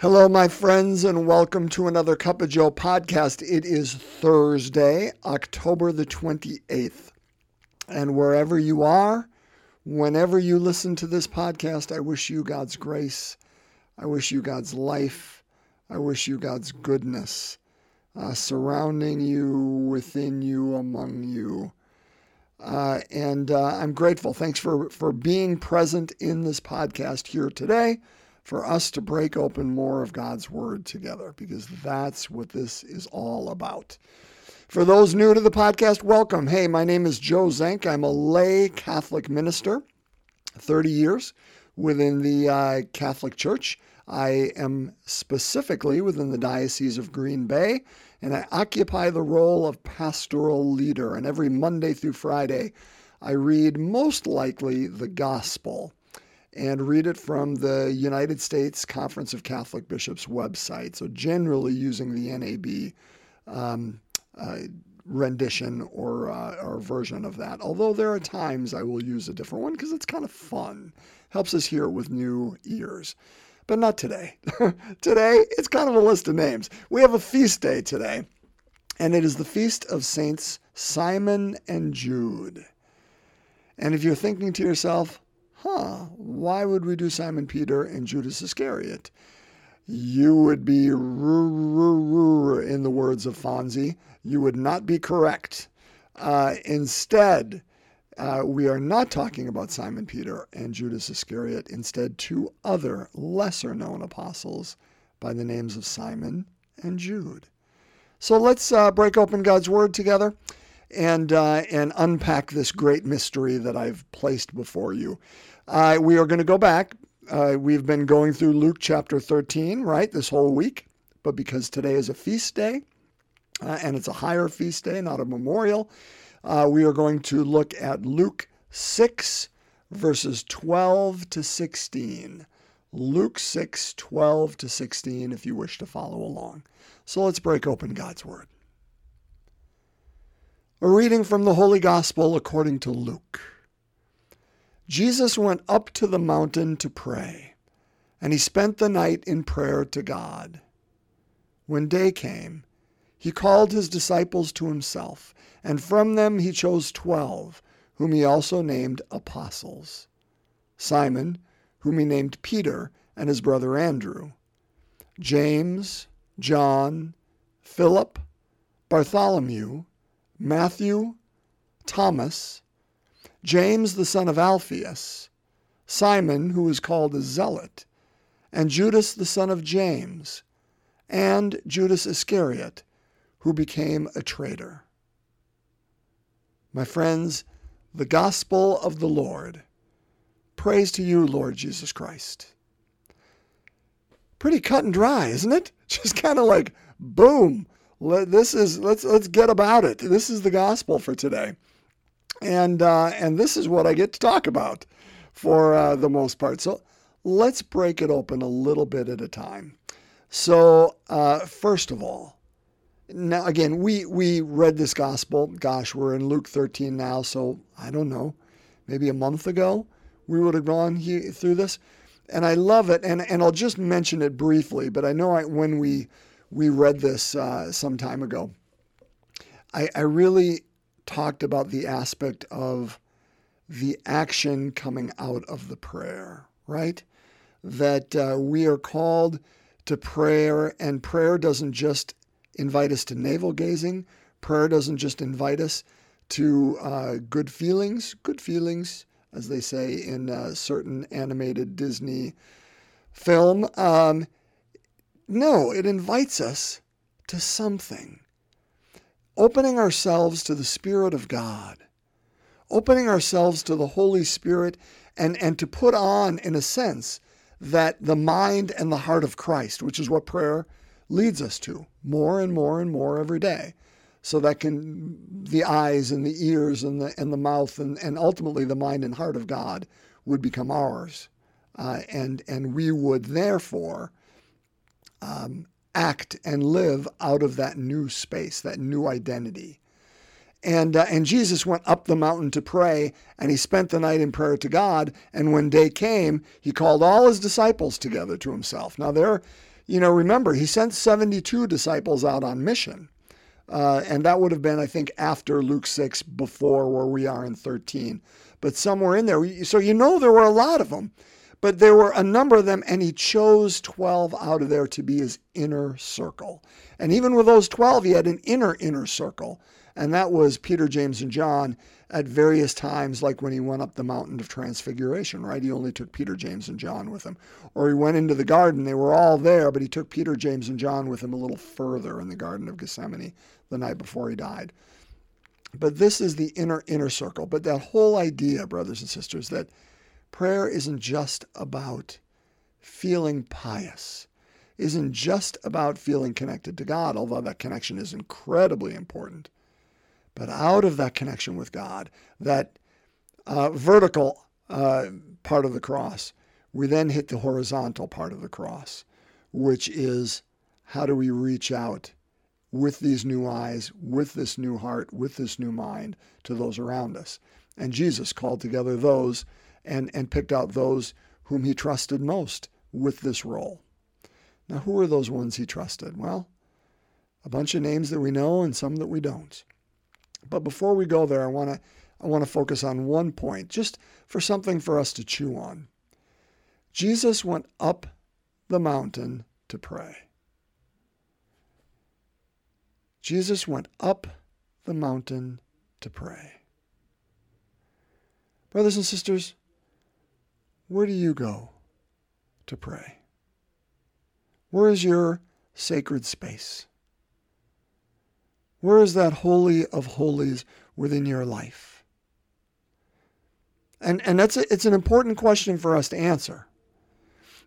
Hello, my friends, and welcome to another Cup of Joe podcast. It is Thursday, October the 28th. And wherever you are, whenever you listen to this podcast, I wish you God's grace. I wish you God's life. I wish you God's goodness uh, surrounding you, within you, among you. Uh, and uh, I'm grateful. Thanks for, for being present in this podcast here today for us to break open more of God's Word together because that's what this is all about. For those new to the podcast, welcome. Hey, my name is Joe Zenk. I'm a lay Catholic minister, 30 years within the uh, Catholic Church. I am specifically within the Diocese of Green Bay, and I occupy the role of pastoral leader. And every Monday through Friday, I read most likely the Gospel and read it from the United States Conference of Catholic Bishops website. So, generally using the NAB um, uh, rendition or, uh, or version of that. Although there are times I will use a different one because it's kind of fun, helps us hear it with new ears. But not today. today, it's kind of a list of names. We have a feast day today, and it is the feast of Saints Simon and Jude. And if you're thinking to yourself, huh, why would we do Simon Peter and Judas Iscariot? You would be, in the words of Fonzie, you would not be correct. Uh, instead, uh, we are not talking about Simon Peter and Judas Iscariot. Instead, two other lesser known apostles by the names of Simon and Jude. So let's uh, break open God's Word together and uh, and unpack this great mystery that I've placed before you. Uh, we are going to go back. Uh, we've been going through Luke chapter 13, right, this whole week, but because today is a feast day uh, and it's a higher feast day, not a memorial, uh, we are going to look at Luke 6, verses 12 to 16. Luke 6, 12 to 16, if you wish to follow along. So let's break open God's Word. A reading from the Holy Gospel according to Luke. Jesus went up to the mountain to pray, and he spent the night in prayer to God. When day came, he called his disciples to himself, and from them he chose twelve, whom he also named apostles Simon, whom he named Peter, and his brother Andrew, James, John, Philip, Bartholomew, Matthew, Thomas, James the son of Alphaeus, Simon, who is called a zealot, and Judas the son of James, and Judas Iscariot, who became a traitor. My friends, the gospel of the Lord. Praise to you, Lord Jesus Christ. Pretty cut and dry, isn't it? Just kind of like boom, this is let's let's get about it. This is the gospel for today, and uh, and this is what I get to talk about for uh, the most part. So let's break it open a little bit at a time. So uh, first of all, now again we we read this gospel. Gosh, we're in Luke 13 now, so I don't know, maybe a month ago we would have gone he, through this, and I love it. And and I'll just mention it briefly, but I know I, when we we read this uh, some time ago. I, I really talked about the aspect of the action coming out of the prayer, right? That uh, we are called to prayer, and prayer doesn't just invite us to navel gazing, prayer doesn't just invite us to uh, good feelings, good feelings, as they say in a certain animated Disney film. Um, no, it invites us to something. Opening ourselves to the Spirit of God, opening ourselves to the Holy Spirit, and, and to put on, in a sense, that the mind and the heart of Christ, which is what prayer leads us to more and more and more every day. So that can the eyes and the ears and the and the mouth and, and ultimately the mind and heart of God would become ours. Uh, and and we would therefore um, act and live out of that new space, that new identity. And, uh, and Jesus went up the mountain to pray, and he spent the night in prayer to God. And when day came, he called all his disciples together to himself. Now, there, you know, remember, he sent 72 disciples out on mission. Uh, and that would have been, I think, after Luke 6, before where we are in 13. But somewhere in there. So you know there were a lot of them. But there were a number of them, and he chose 12 out of there to be his inner circle. And even with those 12, he had an inner, inner circle. And that was Peter, James, and John at various times, like when he went up the mountain of transfiguration, right? He only took Peter, James, and John with him. Or he went into the garden, they were all there, but he took Peter, James, and John with him a little further in the Garden of Gethsemane the night before he died. But this is the inner, inner circle. But that whole idea, brothers and sisters, that prayer isn't just about feeling pious, isn't just about feeling connected to God, although that connection is incredibly important. But out of that connection with God, that uh, vertical uh, part of the cross, we then hit the horizontal part of the cross, which is how do we reach out with these new eyes, with this new heart, with this new mind to those around us. And Jesus called together those and, and picked out those whom he trusted most with this role. Now, who are those ones he trusted? Well, a bunch of names that we know and some that we don't. But before we go there, I want to I want to focus on one point, just for something for us to chew on. Jesus went up the mountain to pray. Jesus went up the mountain to pray. Brothers and sisters, where do you go to pray? Where is your sacred space? Where is that holy of holies within your life? And, and that's a, it's an important question for us to answer.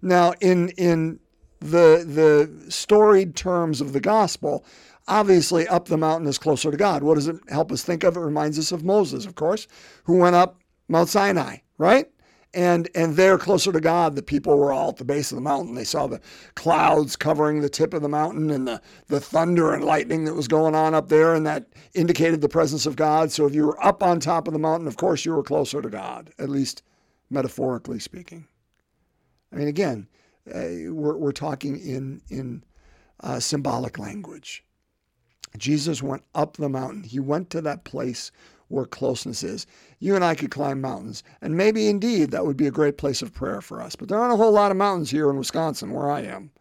Now, in, in the, the storied terms of the gospel, obviously up the mountain is closer to God. What does it help us think of? It reminds us of Moses, of course, who went up Mount Sinai, right? And and there closer to God, the people were all at the base of the mountain. They saw the clouds covering the tip of the mountain and the, the thunder and lightning that was going on up there, and that indicated the presence of God. So if you were up on top of the mountain, of course you were closer to God, at least metaphorically speaking. I mean, again, uh, we're, we're talking in in uh, symbolic language. Jesus went up the mountain. He went to that place where closeness is. You and I could climb mountains, and maybe indeed that would be a great place of prayer for us. But there aren't a whole lot of mountains here in Wisconsin, where I am.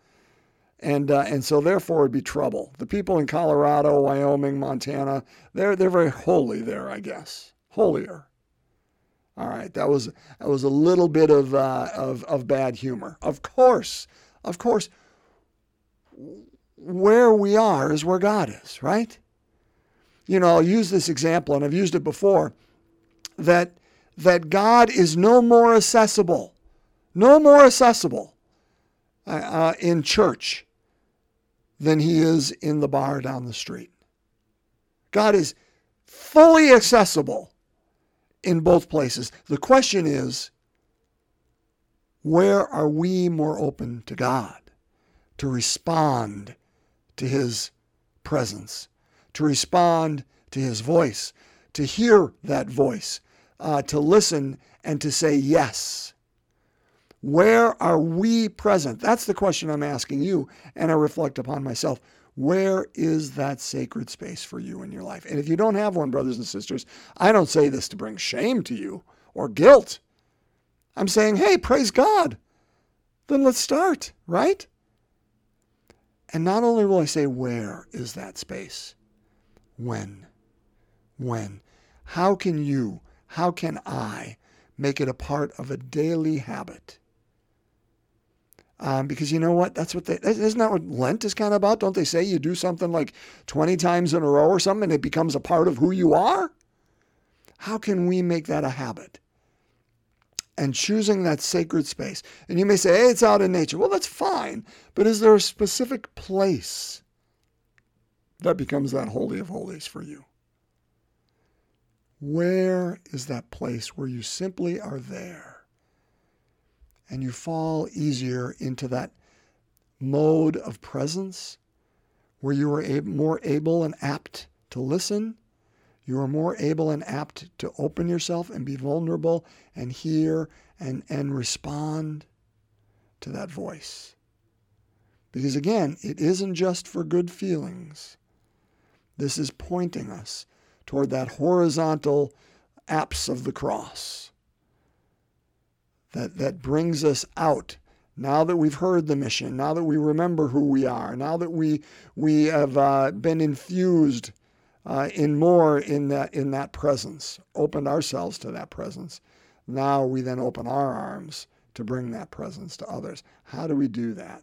And, uh, and so therefore it'd be trouble. The people in Colorado, Wyoming, Montana, they're, they're very holy there, I guess. Holier. All right, that was that was a little bit of, uh, of of bad humor. Of course, of course, where we are is where God is, right? You know, I'll use this example, and I've used it before, that that God is no more accessible, no more accessible uh, uh, in church than he is in the bar down the street. God is fully accessible in both places. The question is, where are we more open to God to respond to his presence? To respond to his voice, to hear that voice, uh, to listen and to say yes. Where are we present? That's the question I'm asking you, and I reflect upon myself. Where is that sacred space for you in your life? And if you don't have one, brothers and sisters, I don't say this to bring shame to you or guilt. I'm saying, hey, praise God. Then let's start, right? And not only will I say, where is that space? When. When. How can you, how can I make it a part of a daily habit? Um, because you know what? That's what they, isn't that what Lent is kind of about? Don't they say you do something like 20 times in a row or something and it becomes a part of who you are? How can we make that a habit? And choosing that sacred space. And you may say, hey, it's out in nature. Well, that's fine. But is there a specific place that becomes that holy of holies for you. Where is that place where you simply are there and you fall easier into that mode of presence where you are more able and apt to listen? You are more able and apt to open yourself and be vulnerable and hear and, and respond to that voice. Because again, it isn't just for good feelings. This is pointing us toward that horizontal apse of the cross that, that brings us out. Now that we've heard the mission, now that we remember who we are, now that we, we have uh, been infused uh, in more in that, in that presence, opened ourselves to that presence, now we then open our arms to bring that presence to others. How do we do that?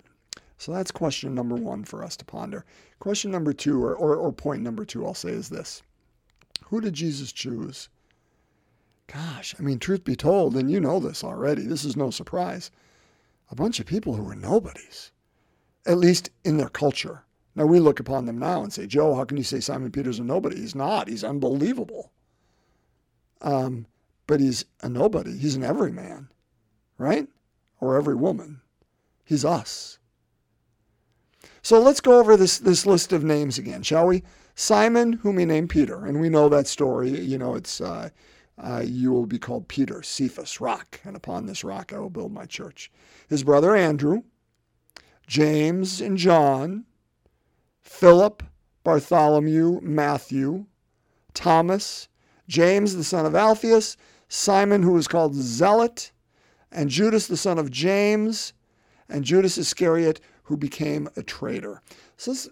So that's question number one for us to ponder. Question number two, or, or, or point number two, I'll say, is this Who did Jesus choose? Gosh, I mean, truth be told, and you know this already, this is no surprise. A bunch of people who were nobodies, at least in their culture. Now we look upon them now and say, Joe, how can you say Simon Peter's a nobody? He's not. He's unbelievable. Um, but he's a nobody. He's an everyman, right? Or every woman. He's us. So let's go over this, this list of names again, shall we? Simon, whom he named Peter, and we know that story. You know, it's uh, uh, you will be called Peter, Cephas, rock, and upon this rock I will build my church. His brother Andrew, James and John, Philip, Bartholomew, Matthew, Thomas, James the son of Alphaeus, Simon who was called Zealot, and Judas the son of James, and Judas Iscariot who became a traitor. So this,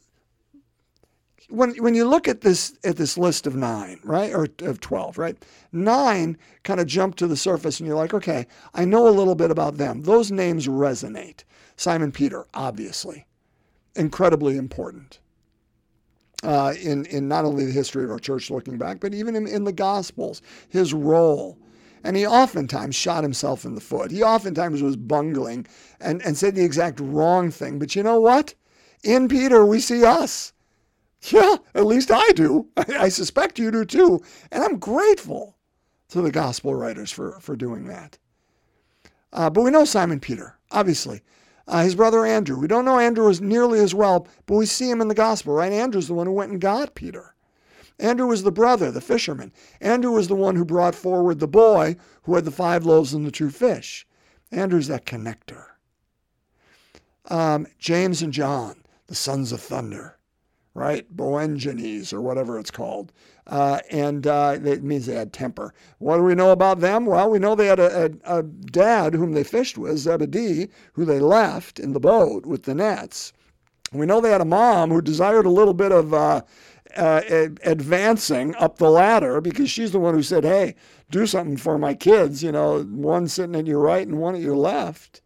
when when you look at this at this list of nine, right, or of twelve, right, nine kind of jump to the surface, and you're like, okay, I know a little bit about them. Those names resonate. Simon Peter, obviously, incredibly important uh, in in not only the history of our church looking back, but even in, in the Gospels, his role. And he oftentimes shot himself in the foot. He oftentimes was bungling and, and said the exact wrong thing. But you know what? In Peter, we see us. Yeah, at least I do. I, suspect you do too. And I'm grateful to the gospel writers for, for doing that. Uh, but we know Simon Peter, obviously. Uh, his brother Andrew. We don't know Andrew as nearly as well, but we see him in the gospel, right? Andrew's the one who went and got Peter. Andrew was the brother, the fisherman. Andrew was the one who brought forward the boy who had the five loaves and the two fish. Andrew's that connector. Um, James and John, the sons of thunder right? Boanerges or whatever it's called. Uh, and uh, it means they had temper. What do we know about them? Well, we know they had a, a, a, dad whom they fished with, Zebedee, who they left in the boat with the nets. We know they had a mom who desired a little bit of uh, uh advancing up the ladder because she's the one who said, hey, do something for my kids, you know, one sitting at your right and one at your left.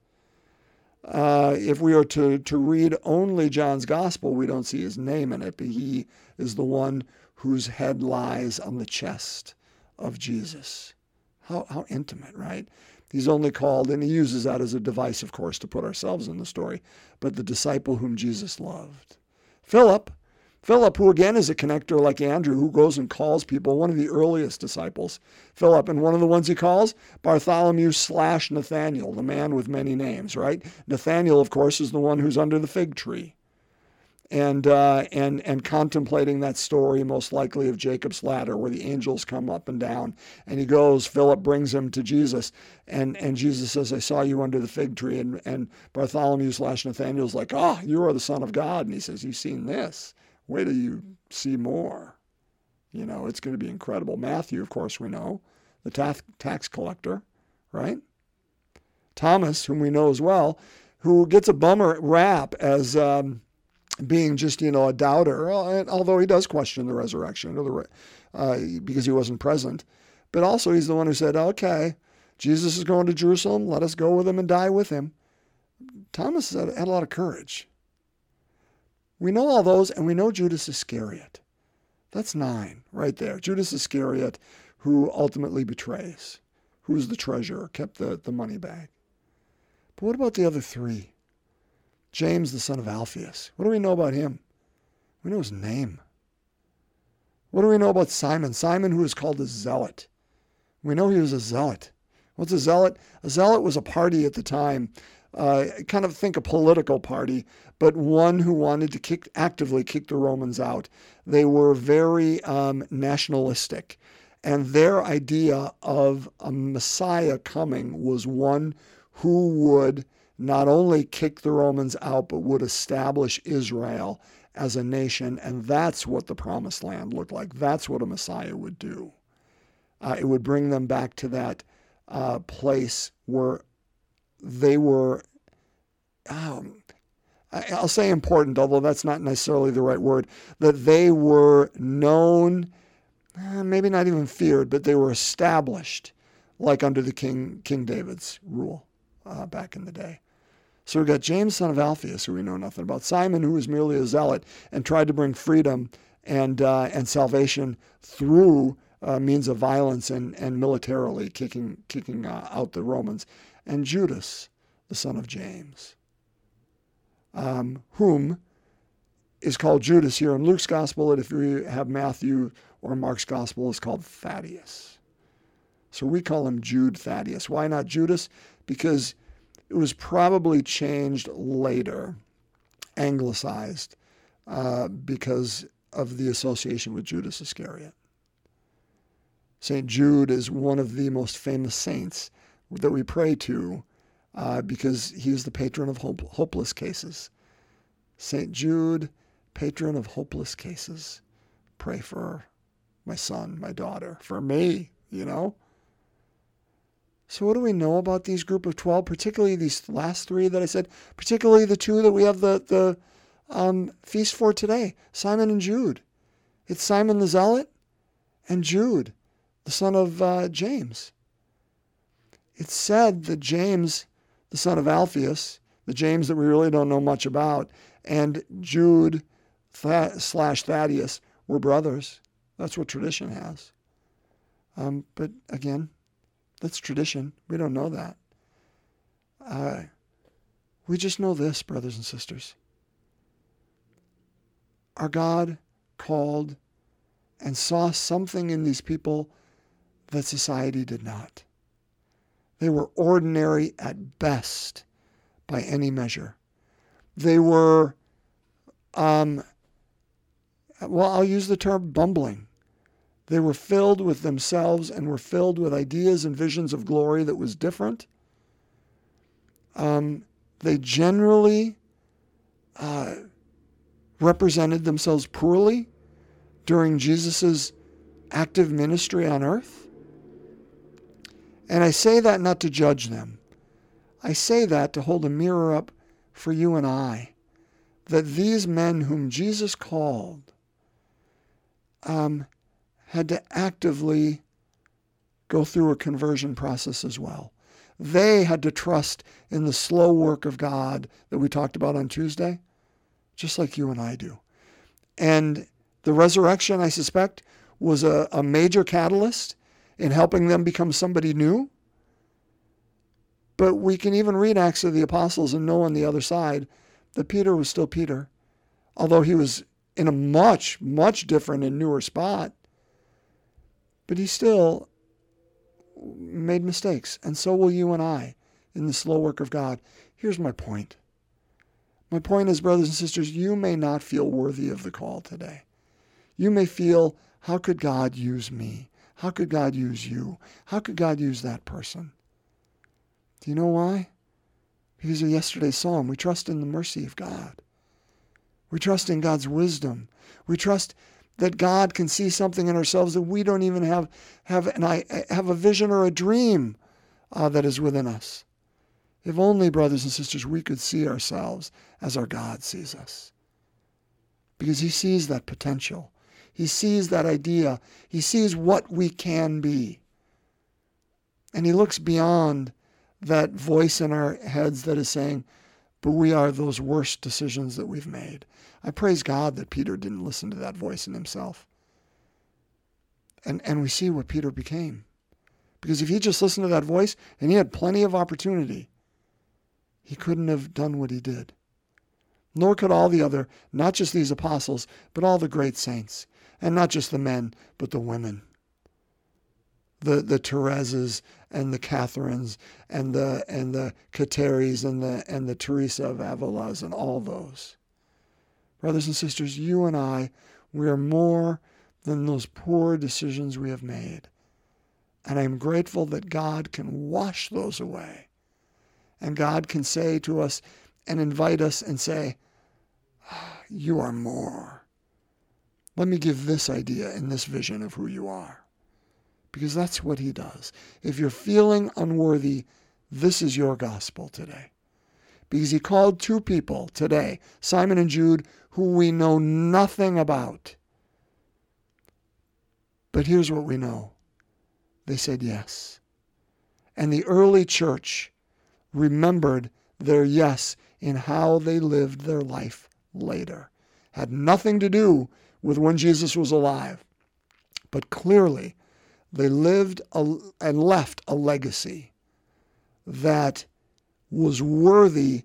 Uh, if we are to, to read only John's gospel, we don't see his name in it, but he is the one whose head lies on the chest of Jesus. How, how intimate, right? He's only called, and he uses that as a device, of course, to put ourselves in the story, but the disciple whom Jesus loved. Philip, Philip, who again is a connector like Andrew, who goes and calls people, one of the earliest disciples, Philip, and one of the ones he calls, Bartholomew slash Nathaniel, the man with many names, right? Nathaniel, of course, is the one who's under the fig tree. And, uh, and, and contemplating that story, most likely of Jacob's ladder, where the angels come up and down. And he goes, Philip brings him to Jesus. And, and Jesus says, I saw you under the fig tree. And, and Bartholomew slash Nathaniel's like, Oh, you are the Son of God. And he says, You've seen this. Wait till you see more. You know, it's going to be incredible. Matthew, of course, we know, the tax, tax collector, right? Thomas, whom we know as well, who gets a bummer rap as um, being just, you know, a doubter, although he does question the resurrection uh, because he wasn't present. But also, he's the one who said, okay, Jesus is going to Jerusalem. Let us go with him and die with him. Thomas had a lot of courage. We know all those, and we know Judas Iscariot. That's nine right there. Judas Iscariot, who ultimately betrays, who's the treasurer, kept the, the money bag. But what about the other three? James, the son of Alphaeus. What do we know about him? We know his name. What do we know about Simon? Simon, who is called a zealot. We know he was a zealot. What's a zealot? A zealot was a party at the time uh, kind of think a political party, but one who wanted to kick actively kick the Romans out. They were very um, nationalistic, and their idea of a Messiah coming was one who would not only kick the Romans out, but would establish Israel as a nation. And that's what the promised land looked like. That's what a Messiah would do. Uh, it would bring them back to that uh, place where they were, um, I'll say important, although that's not necessarily the right word, that they were known, uh, maybe not even feared, but they were established like under the King, King David's rule uh, back in the day. So we've got James, son of Alphaeus, who we know nothing about, Simon, who was merely a zealot and tried to bring freedom and, uh, and salvation through uh, means of violence and, and militarily kicking, kicking uh, out the Romans, and Judas, the son of James, um, whom is called Judas here in Luke's gospel, and if you have Matthew or Mark's gospel, is called Thaddeus. So we call him Jude Thaddeus. Why not Judas? Because it was probably changed later, anglicized, uh, because of the association with Judas Iscariot. St. Jude is one of the most famous saints that we pray to uh, because he is the patron of hope, hopeless cases. St. Jude, patron of hopeless cases. Pray for my son, my daughter, for me, you know? So, what do we know about these group of 12, particularly these last three that I said, particularly the two that we have the, the um, feast for today Simon and Jude? It's Simon the Zealot and Jude, the son of uh, James. It's said that James, the son of Alphaeus, the James that we really don't know much about, and Jude slash Thaddeus were brothers. That's what tradition has. Um, but again, that's tradition. We don't know that. Uh, we just know this, brothers and sisters. Our God called and saw something in these people that society did not. They were ordinary at best by any measure. They were, um, well, I'll use the term bumbling. They were filled with themselves and were filled with ideas and visions of glory that was different. Um, they generally uh, represented themselves poorly during Jesus' active ministry on earth. And I say that not to judge them. I say that to hold a mirror up for you and I, that these men whom Jesus called um, had to actively go through a conversion process as well. They had to trust in the slow work of God that we talked about on Tuesday, just like you and I do. And the resurrection, I suspect, was a, a major catalyst in helping them become somebody new. But we can even read Acts of the Apostles and know on the other side that Peter was still Peter, although he was in a much, much different and newer spot. But he still made mistakes, and so will you and I in the slow work of God. Here's my point. My point is, brothers and sisters, you may not feel worthy of the call today. You may feel, how could God use me? How could God use you? How could God use that person? Do you know why? Because of yesterday's psalm. We trust in the mercy of God. We trust in God's wisdom. We trust that God can see something in ourselves that we don't even have have and I have a vision or a dream uh, that is within us. If only, brothers and sisters, we could see ourselves as our God sees us. Because He sees that potential. He sees that idea. He sees what we can be. And He looks beyond that voice in our heads that is saying, but we are those worst decisions that we've made. I praise God that Peter didn't listen to that voice in himself. And, and we see what Peter became. Because if he just listened to that voice, and he had plenty of opportunity, he couldn't have done what he did. Nor could all the other, not just these apostles, but all the great saints. And not just the men, but the women. The, the Thereses and the Catherines and the and the Kateris and the and the Teresa of Avila's and all those. Brothers and sisters, you and I, we are more than those poor decisions we have made. And I'm grateful that God can wash those away And God can say to us and invite us and say, ah, You are more. Let me give this idea and this vision of who you are. Because that's what he does. If you're feeling unworthy, this is your gospel today. Because he called two people today, Simon and Jude, who we know nothing about. But here's what we know they said yes. And the early church remembered their yes in how they lived their life later. Had nothing to do with when Jesus was alive. But clearly, they lived a, and left a legacy that was worthy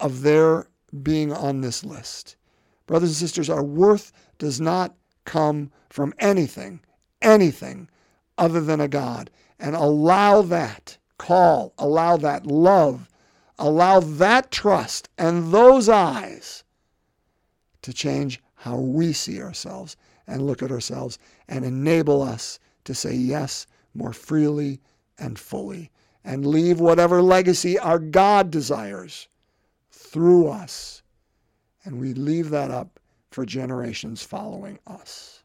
of their being on this list. Brothers and sisters, our worth does not come from anything, anything other than a God. And allow that call, allow that love, allow that trust and those eyes to change how we see ourselves and look at ourselves and enable us to say yes more freely and fully and leave whatever legacy our God desires through us. And we leave that up for generations following us.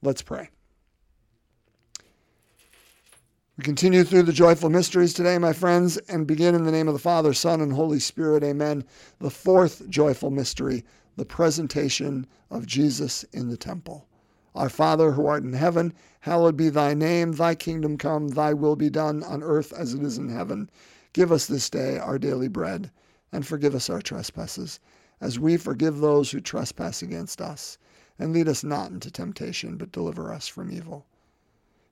Let's pray. We continue through the joyful mysteries today, my friends, and begin in the name of the Father, Son, and Holy Spirit. Amen. The fourth joyful mystery, the presentation of Jesus in the temple. Our Father who art in heaven, hallowed be thy name. Thy kingdom come, thy will be done on earth as it is in heaven. Give us this day our daily bread, and forgive us our trespasses, as we forgive those who trespass against us. And lead us not into temptation, but deliver us from evil.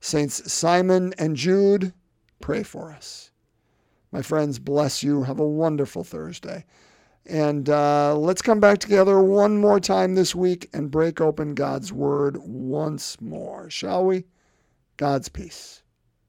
Saints Simon and Jude, pray for us. My friends, bless you. Have a wonderful Thursday. And uh, let's come back together one more time this week and break open God's Word once more, shall we? God's peace.